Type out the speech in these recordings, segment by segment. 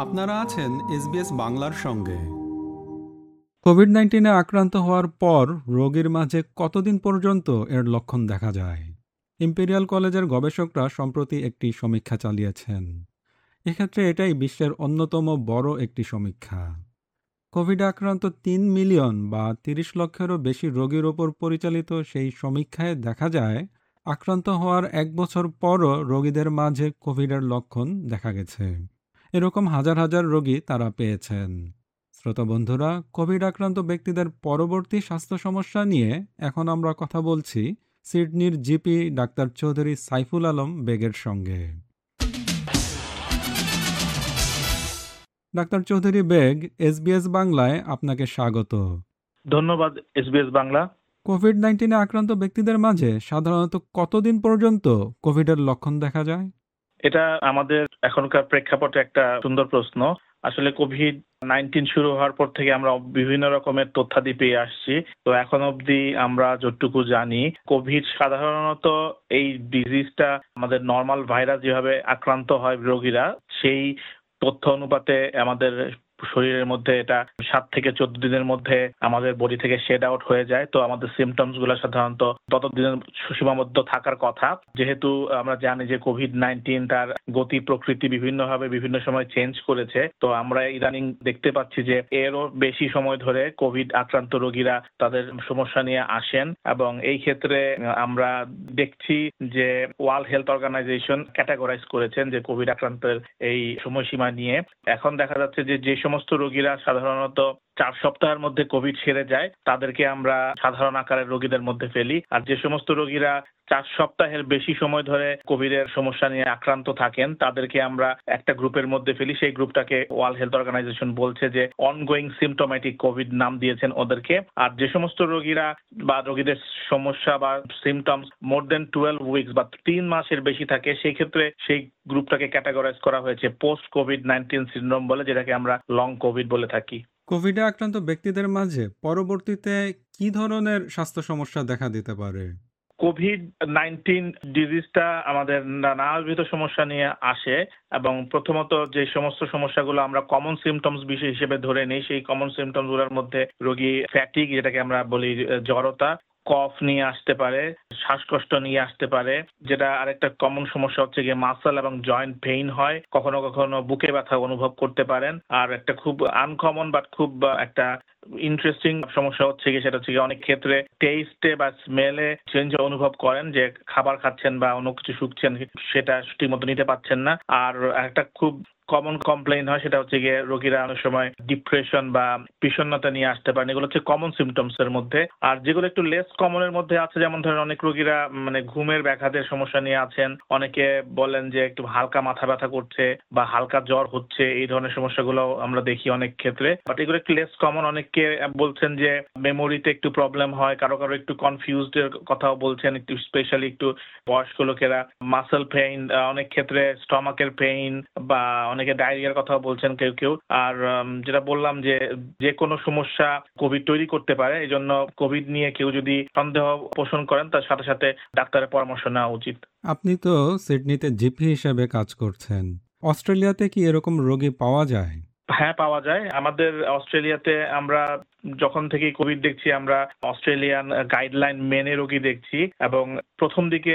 আপনারা আছেন এসবিএস বাংলার সঙ্গে। কোভিড নাইন্টিনে আক্রান্ত হওয়ার পর রোগীর মাঝে কতদিন পর্যন্ত এর লক্ষণ দেখা যায়? ইম্পেরিয়াল কলেজের গবেষকরা সম্প্রতি একটি সমীক্ষা চালিয়েছেন। এক্ষেত্রে এটাই বিশ্বের অন্যতম বড় একটি সমীক্ষা। কোভিড আক্রান্ত তিন মিলিয়ন বা তিরিশ লক্ষেরও বেশি রোগীর ওপর পরিচালিত সেই সমীক্ষায় দেখা যায়, আক্রান্ত হওয়ার এক বছর পরও রোগীদের মাঝে কোভিডের লক্ষণ দেখা গেছে। এরকম হাজার হাজার রোগী তারা পেয়েছেন। শ্রোতা বন্ধুরা কোভিড আক্রান্ত ব্যক্তিদের পরবর্তী স্বাস্থ্য সমস্যা নিয়ে এখন আমরা কথা বলছি সিডনির জিপি ডাক্তার চৌধুরী সাইফুল আলম বেগের সঙ্গে। ডাক্তার চৌধুরী বেগ এসবিএস বাংলায় আপনাকে স্বাগত। ধন্যবাদ এসবিএস বাংলা। কোভিড নাইন্টিনে আক্রান্ত ব্যক্তিদের মাঝে সাধারণত কতদিন পর্যন্ত কোভিডের লক্ষণ দেখা যায়? এটা আমাদের এখনকার প্রেক্ষাপটে একটা সুন্দর প্রশ্ন। আসলে কোভিড নাইনটিন শুরু হওয়ার পর থেকে আমরা বিভিন্ন রকমের তথ্যাদি পেয়ে আসছি। তো এখন অবধি আমরা যতটুকু জানি কোভিড সাধারণত এই ডিজিজটা আমাদের নর্মাল ভাইরাস যেভাবে আক্রান্ত হয় রোগীরা, সেই তথ্য অনুপাতে আমাদের শরীরের মধ্যে এটা সাত থেকে চোদ্দ দিনের মধ্যে আমাদের বডি থেকে শেড আউট হয়ে যায়। তো আমাদের সিমটমসগুলো সাধারণত তত দিনের সীমাবদ্ধ থাকার কথা। যেহেতু আমরা জানি যে কোভিড নাইন্টিন তার গতি প্রকৃতি বিভিন্নভাবে বিভিন্ন সময় চেঞ্জ করেছে, তো আমরা ইদানিং দেখতে পাচ্ছি যে এরও বেশি সময় ধরে কোভিড আক্রান্ত রোগীরা তাদের সমস্যা নিয়ে আসেন এবং এই ক্ষেত্রে আমরা দেখছি যে ওয়ার্ল্ড হেলথ অর্গানাইজেশন ক্যাটাগরাইজ করেছেন যে কোভিড আক্রান্তের এই সময়সীমা নিয়ে। এখন দেখা যাচ্ছে যে যে সমস্ত রোগীরা সাধারণত চার সপ্তাহের মধ্যে কোভিড সেরে যায়, তাদেরকে আমরা সাধারণ আকারের রোগীদের মধ্যে ফেলি। আর যে সমস্ত রোগীরা চার সপ্তাহের বেশি সময় ধরে কোভিডের সমস্যা নিয়ে আক্রান্ত থাকেন, তাদেরকে আমরা একটা গ্রুপের মধ্যে ফেলি। সেই গ্রুপটাকে ওয়ার্ল্ড হেলথ অর্গানাইজেশন বলছে যে অনগোয়িং সিমটোম্যাটিক কোভিড নাম দিয়েছেন ওদেরকে। আর যে সমস্ত রোগীরা বা রোগীদের সমস্যা বা symptoms more than twelve weeks বা তিন মাসের বেশি থাকে, সেই ক্ষেত্রে সেই গ্রুপটাকে ক্যাটাগরাইজ করা হয়েছে পোস্ট কোভিড নাইন্টিন সিন্ড্রোম বলে, যেটাকে আমরা লং কোভিড বলে থাকি। কোভিডে আক্রান্ত ব্যক্তিদের মাঝে পরবর্তীতে কি ধরনের স্বাস্থ্য সমস্যা দেখা দিতে পারে? কোভিড নাইন্টিন ডিজিজটা আমাদের নানাবিধ সমস্যা নিয়ে আসে এবং প্রথমত যে সমস্ত সমস্যাগুলো আমরা কমন সিমটমস বিষয় হিসেবে ধরে নিই, সেই কমন সিমটমসগুলোর মধ্যে রোগী ফ্যাটিক যেটাকে আমরা বলি জড়তা কফ নিয়ে আসতে পারে, শ্বাসকষ্ট নিয়ে আসতে পারে, যেটা আরেকটা কমন সমস্যা হচ্ছে গিয়ে মাসল এবং জয়েন্ট পেইন হয়, কখনো কখনো বুকে ব্যথা অনুভব করতে পারেন। আর একটা খুব আনকমন বাট খুব একটা ইন্টারেস্টিং সমস্যা হচ্ছে গিয়ে সেটা হচ্ছে অনেক ক্ষেত্রে টেস্টে বা স্মেলে চেঞ্জ অনুভব করেন যে খাবার খাচ্ছেন বা অন্য কিছু শুকছেন সেটা ঠিক মতো নিতে পারছেন না। আর একটা খুব কমন কমপ্লেইন হয়, সেটা হচ্ছে গিয়ে রোগীরা অনেক সময় ডিপ্রেশন বা বিষণ্ণতা নিয়ে আসতে পারেন। এগুলো হচ্ছে কমন সিমটমস এর মধ্যে। আর যেগুলো একটু লেস কমনের মধ্যে আছে, যেমন ধরেন অনেক রোগীরা মানে ঘুমের ব্যাঘাতের সমস্যা নিয়ে আছেন। অনেকে বলেন যে একটু হালকা মাথা ব্যথা করছে বা হালকা জ্বর হচ্ছে, এই ধরনের সমস্যাগুলো আমরা দেখি অনেক ক্ষেত্রে। বাট এগুলো একটু লেস কমন অনেককে বলছেন যে মেমোরিতে একটু প্রবলেম হয়, কারও কারও একটু কনফিউজড এর কথাও বলছেন, একটু স্পেশালি একটু বয়স্ক লোকেরা মাসেল পেইন অনেক ক্ষেত্রে স্টমাকের পেইন বা অনেকে ডায়রিয়ার কথা বলছেন কেউ কেউ। আর যেটা বললাম যে যে কোনো সমস্যা কোভিড তৈরি করতে পারে এই জন্য কোভিড নিয়ে কেউ যদি সন্দেহ পোষণ করেন তার সাথে সাথে ডাক্তারের পরামর্শ নেওয়া উচিত। আপনি তো সিডনিতে জিপি হিসেবে কাজ করছেন। অস্ট্রেলিয়াতে কি এরকম রোগী পাওয়া যায়? হ্যাঁ পাওয়া যায়। আমাদের অস্ট্রেলিয়াতে আমরা যখন থেকে কোভিড দেখছি, আমরা অস্ট্রেলিয়ান গাইডলাইন মেনে রোগী দেখছি এবং প্রথম দিকে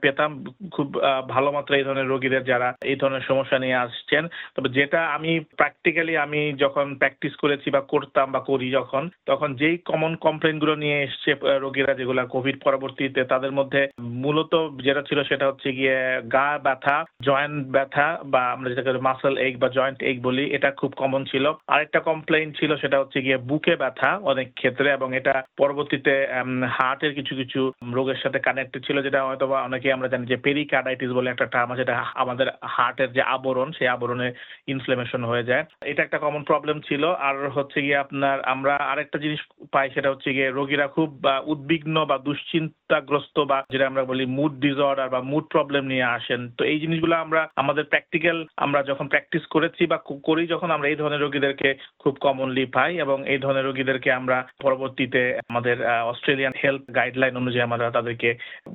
পেতাম খুব ভালো মাত্রায় এই ধরনের রোগীদের যারা এই ধরনের সমস্যা নিয়ে আসছেন। তবে যেটা আমি প্র্যাকটিক্যালি আমি যখন প্র্যাকটিস করেছি বা করতাম বা করি যখন, তখন যেই কমন কমপ্লেনগুলো নিয়ে এসছে রোগীরা যেগুলো কোভিড পরবর্তীতে, তাদের মধ্যে মূলত যেটা ছিল সেটা হচ্ছে গিয়ে গা ব্যথা জয়েন্ট ব্যথা বা আমরা যেটাকে মাসেল এগ বা জয়েন্ট এগ বলি, এটা খুব কমন ছিল। আরেকটা কমপ্লেন ছিল সেটা হচ্ছে গিয়ে বুকে ব্যথা অনেক ক্ষেত্রে এবং এটা পরবর্তীতে হার্টের কিছু কিছু রোগের সাথে কানেক্টেড ছিল যেটা হয়তো বা অনেকে আমরা জানি যে পেরিকার্ডাইটিস বলে একটা টার্ম আছে, যেটা আমাদের হার্টের যে আবরণ, সেই আবরণে ইনফ্লেমেশন হয়ে যায়। এটা একটা কমন প্রবলেম ছিল। আর হচ্ছে গিয়ে আপনার, আমরা আরেকটা জিনিস পাই, সেটা হচ্ছে গিয়ে রোগীরা খুব উদ্বিগ্ন বা, দুশ্চিন্তাগ্রস্ত বা, যেটা আমরা বলি মুড ডিসঅর্ডার বা মুড প্রবলেম নিয়ে আসেন। তো এই জিনিসগুলো আমরা, আমাদের প্র্যাকটিক্যাল আমরা যখন প্র্যাকটিস করেছি বা করি, যখন আমরা এই ধরনের রোগীদেরকে খুব কমনলি পাই এবং এই ধরনের রোগীদেরকে আমরা পরবর্তীতে আমাদের অস্ট্রেলিয়ান হেলথ গাইডলাইন অনুযায়ী আমরা তাদেরকে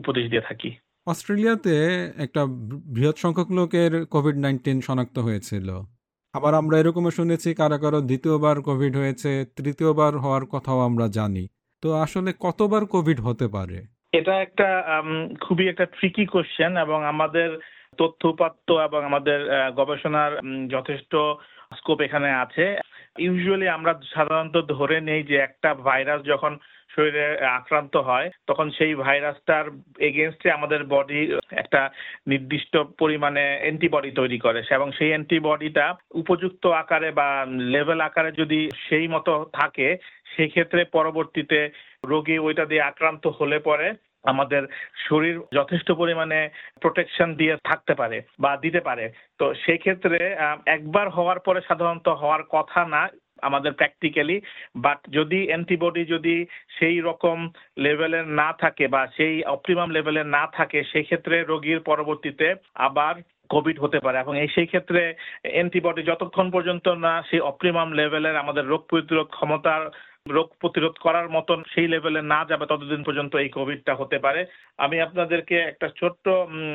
উপদেশ দিয়ে থাকি। অস্ট্রেলিয়াতে একটা বৃহৎ সংখ্যক লোকের কোভিড নাইন্টিন শনাক্ত হয়েছিল। আবার আমরা এরকমও শুনেছি কারও কারও দ্বিতীয়বার কোভিড হয়েছে তৃতীয়বার হওয়ার কথাও আমরা জানি। তো আসলে কতবার কোভিড হতে পারে? এটা একটা খুবই একটা ট্রিকি কোশ্চেন এবং আমাদের তথ্য উপাত্ত এবং আমাদের গবেষণার যথেষ্ট স্কোপ এখানে আছে। ইউজুয়ালি আমরা সাধারণত ধরে নেই যে একটা ভাইরাস যখন শরীরে আক্রান্ত হয়, তখন সেই ভাইরাসটার এগেনস্টে আমাদের বডি একটা নির্দিষ্ট পরিমাণে অ্যান্টিবডি তৈরি করে। এবং সেই অ্যান্টিবডিটা উপযুক্ত আকারে বা লেভেল আকারে যদি সেই মতো থাকে, সেক্ষেত্রে পরবর্তীতে রোগী ওইটা দিয়ে আক্রান্ত হলে পরে আমাদের শরীর যথেষ্ট পরিমাণে প্রোটেকশন দিয়ে থাকতে পারে বা দিতে পারে। তো সেই ক্ষেত্রে একবার হওয়ার পরে সাধারণত হওয়ার কথা না আমাদের প্র্যাকটিক্যালি বাট যদি অ্যান্টিবডি যদি সেই রকম লেভেলের না থাকে বা সেই অপটিমাম লেভেলের না থাকে সেই ক্ষেত্রে রোগীর পরবর্তীতে আবার কোভিড হতে পারে। এবং এই সেই ক্ষেত্রে অ্যান্টিবডি যতক্ষণ পর্যন্ত না সেই অপটিমাম লেভেলের আমাদের রোগ প্রতিরোধ ক্ষমতার রোগ প্রতিরোধ করার মতন সেই লেভেলে না যাবে ততদিন পর্যন্ত এই কোভিডটা হতে পারে। আমি আপনাদেরকে একটা ছোট্ট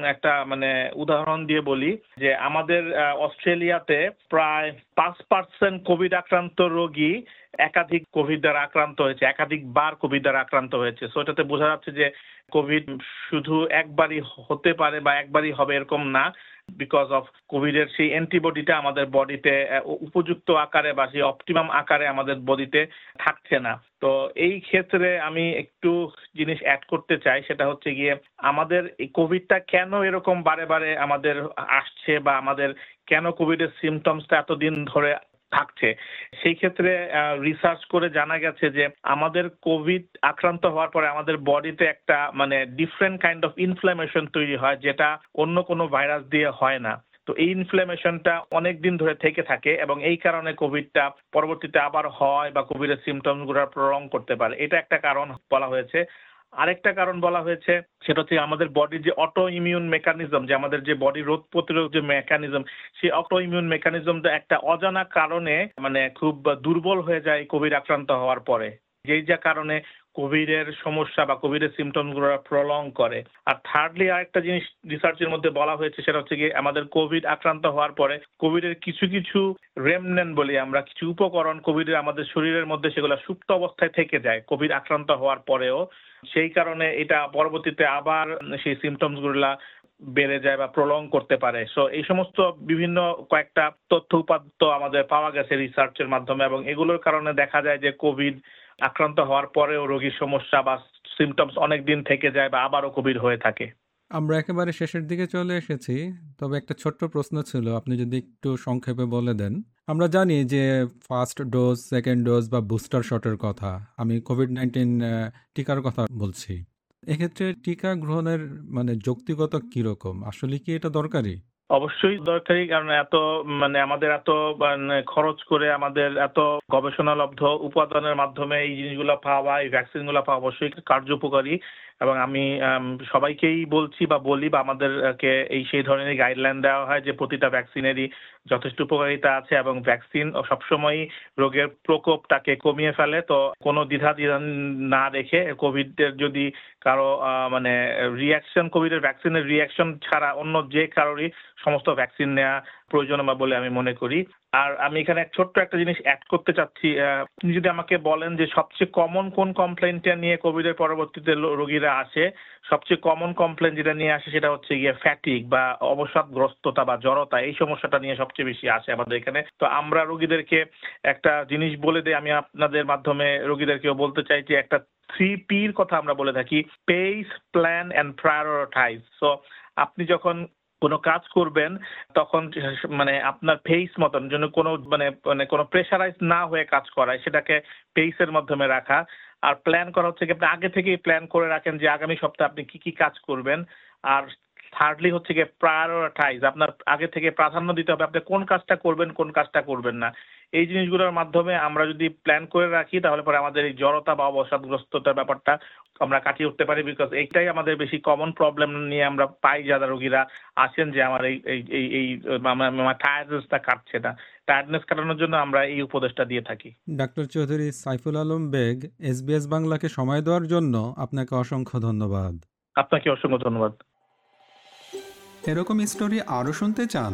একটা মানে উদাহরণ দিয়ে বলি যে আমাদের অস্ট্রেলিয়াতে প্রায় পাঁচ পার্সেন্ট কোভিড আক্রান্ত রোগী একাধিক কোভিড দ্বারা আক্রান্ত হয়েছে, একাধিকবার কোভিড দ্বারা আক্রান্ত হয়েছে। সো এটাতে বোঝা যাচ্ছে যে কোভিড শুধু একবারই হতে পারে বা একবারই হবে এরকম না বিকজ অফ কোভিডের সেই অ্যান্টিবডিটা আমাদের বডিতে উপযুক্ত আকারে বা সেই অপটিমাম আকারে আমাদের বডিতে থাকছে না। তো এই ক্ষেত্রে আমি একটু জিনিস অ্যাড করতে চাই, সেটা হচ্ছে গিয়ে আমাদের এই কোভিডটা কেন এরকম বারে বারে আমাদের আসছে বা আমাদের কেন কোভিডের সিমটমসটা এতদিন ধরে থাকছে। সেই ক্ষেত্রে রিসার্চ করে জানা গেছে যে আমাদের কোভিড আক্রান্ত হওয়ার পরে আমাদের বডিতে একটা মানে ডিফারেন্ট কাইন্ড অফ ইনফ্লামেশন তৈরি হয়, যেটা অন্য কোনো ভাইরাস দিয়ে হয় না। তো এই ইনফ্লামেশনটা অনেক দিন ধরে থেকে থাকে এবং এই কারণে কোভিডটা পরবর্তীতে আবার হয় বা কোভিডের সিমটমসগুলো প্রলং করতে পারে। এটা একটা কারণ বলা হয়েছে। আরেকটা কারণ বলা হয়েছে, সেটা হচ্ছে আমাদের বডির যে অটো ইমিউন মেকানিজম যে আমাদের যে বডি রোগ প্রতিরোধ যে মেকানিজম সেই অটো ইমিউন মেকানিজমটা একটা অজানা কারণে মানে খুব দুর্বল হয়ে যায় কোভিড আক্রান্ত হওয়ার পরে। যেই যা কারণে কোভিডের সমস্যা বা কোভিডের সিমটমসগুলো প্রলং করে। আর থার্ডলি আরেকটা জিনিস রিসার্চের মধ্যে বলা হয়েছে, সেটা হচ্ছে গিয়ে আমাদের কোভিড আক্রান্ত হওয়ার পরে কোভিডের কিছু কিছু রেমনেন বলি আমরা, কিছু উপকরণ কোভিডের আমাদের শরীরের মধ্যে সেগুলো সুপ্ত অবস্থায় থেকে যায় কোভিড আক্রান্ত হওয়ার পরেও। সেই কারণে এটা পরবর্তীতে আবার সেই সিমটমসগুলা বেড়ে যায় বা প্রলং করতে পারে। সো এই সমস্ত বিভিন্ন কয়েকটা তথ্য উপাত্ত আমাদের পাওয়া গেছে রিসার্চের মাধ্যমে এবং এগুলোর কারণে দেখা যায় যে কোভিড আক্রান্ত হওয়ার পরেও রোগীর সমস্যা বা সিমটমস অনেক দিন থেকে যায় বা আবারও কোভিড হয়ে থাকে। আমরা একেবারে শেষের দিকে চলে এসেছি, তবে একটা ছোট্ট প্রশ্ন ছিল, আপনি যদি একটু সংক্ষেপে বলে দেন। আমরা জানি যে ফার্স্ট ডোজ সেকেন্ড ডোজ বা বুস্টার শটের কথা। আমি কোভিড নাইন্টিন টিকার কথা বলছি। এক্ষেত্রে টিকা গ্রহণের মানে যৌক্তিকতা কীরকম? আসলে কি এটা দরকারি? অবশ্যই দরকারি কারণ এত মানে আমাদের এত মানে খরচ করে আমাদের এত গবেষণালব্ধ উপাদানের মাধ্যমে এই জিনিসগুলো পাওয়া এই ভ্যাকসিনগুলো পাওয়া অবশ্যই কার্যপকারী। এবং আম, সবাইকেই বলছি বা বলি বা আমাদেরকে এই সেই ধরনের গাইডলাইন দেওয়া হয় যে প্রতিটা ভ্যাকসিনেরই যথেষ্ট উপকারিতা আছে এবং ভ্যাকসিন সবসময়ই রোগের প্রকোপটাকে কমিয়ে ফেলে, তো কোনো দ্বিধা দ্বিধা না রেখে কোভিডের যদি কারও মানে রিয়াকশন কোভিডের ভ্যাকসিনের রিয়াকশন ছাড়া অন্য যে কারোরই সমস্ত ভ্যাকসিন নেওয়া প্রয়োজন বা বলে আমি মনে করি। আর আমি এখানে ছোট্ট একটা জিনিস অ্যাড করতে চাচ্ছি আপনি যদি আমাকে বলেন যে সবচেয়ে কমন কোন কমপ্লেনটা নিয়ে কোভিডের পরবর্তীতে লো- রোগীরা আসে, সবচেয়ে কমন কমপ্লেন যেটা নিয়ে আসে সেটা হচ্ছে গিয়ে ফ্যাটিক বা অবসাদগ্রস্ততা বা জড়তা, এই সমস্যাটা নিয়ে সবচেয়ে বেশি আসে আমাদের এখানে। তো আমরা রোগীদেরকে একটা জিনিস বলে দিই, আমি আপনাদের মাধ্যমে রোগীদেরকেও বলতে চাই যে একটা থ্রি পির কথা আমরা বলে থাকি pace plan and prioritise so আপনি যখন কোনো কাজ করবেন, তখন মানে আপনার ফেস মতন যেন কোনো মানে মানে কোনো প্রেশারাইজ না হয়ে কাজ করায়, সেটাকে ফেসের মাধ্যমে রাখা। আর প্ল্যান করা হচ্ছে কি, আপনি আগে থেকেই প্ল্যান করে রাখেন যে, আগামী সপ্তাহে আপনি কি কি কাজ করবেন। আর থার্ডলি হচ্ছে কি প্রায়োরিটাইজ আপনার আগে থেকে প্রাধান্য দিতে হবে আপনি কোন কাজটা করবেন, কোন কাজটা করবেন না। এই জিনিসগুলোর মাধ্যমে আমরা যদি প্ল্যান করে রাখি তাহলে পরে আমাদের এই জড়তা বা অবসাদগ্রস্ততার ব্যাপারটা আমরা কাটিয়ে উঠতে পারি বিকজ এইটাই আমাদের বেশি কমন প্রবলেম নিয়ে আমরা পাই যারা রোগীরা আসেন যে আমার এই এই এই আমার টায়ার্ডনেসটা কাটছে না। টায়ার্ডনেস কাটানোর জন্য আমরা এই উপদেশটা দিয়ে থাকি। ডাক্তার চৌধুরী সাইফুল আলম বেগ এসবিএস বাংলাকে সময় দেওয়ার জন্য আপনাকে অসংখ্য ধন্যবাদ। আপনাকে অসংখ্য ধন্যবাদ। এরকম স্টোরি আরও শুনতে চান?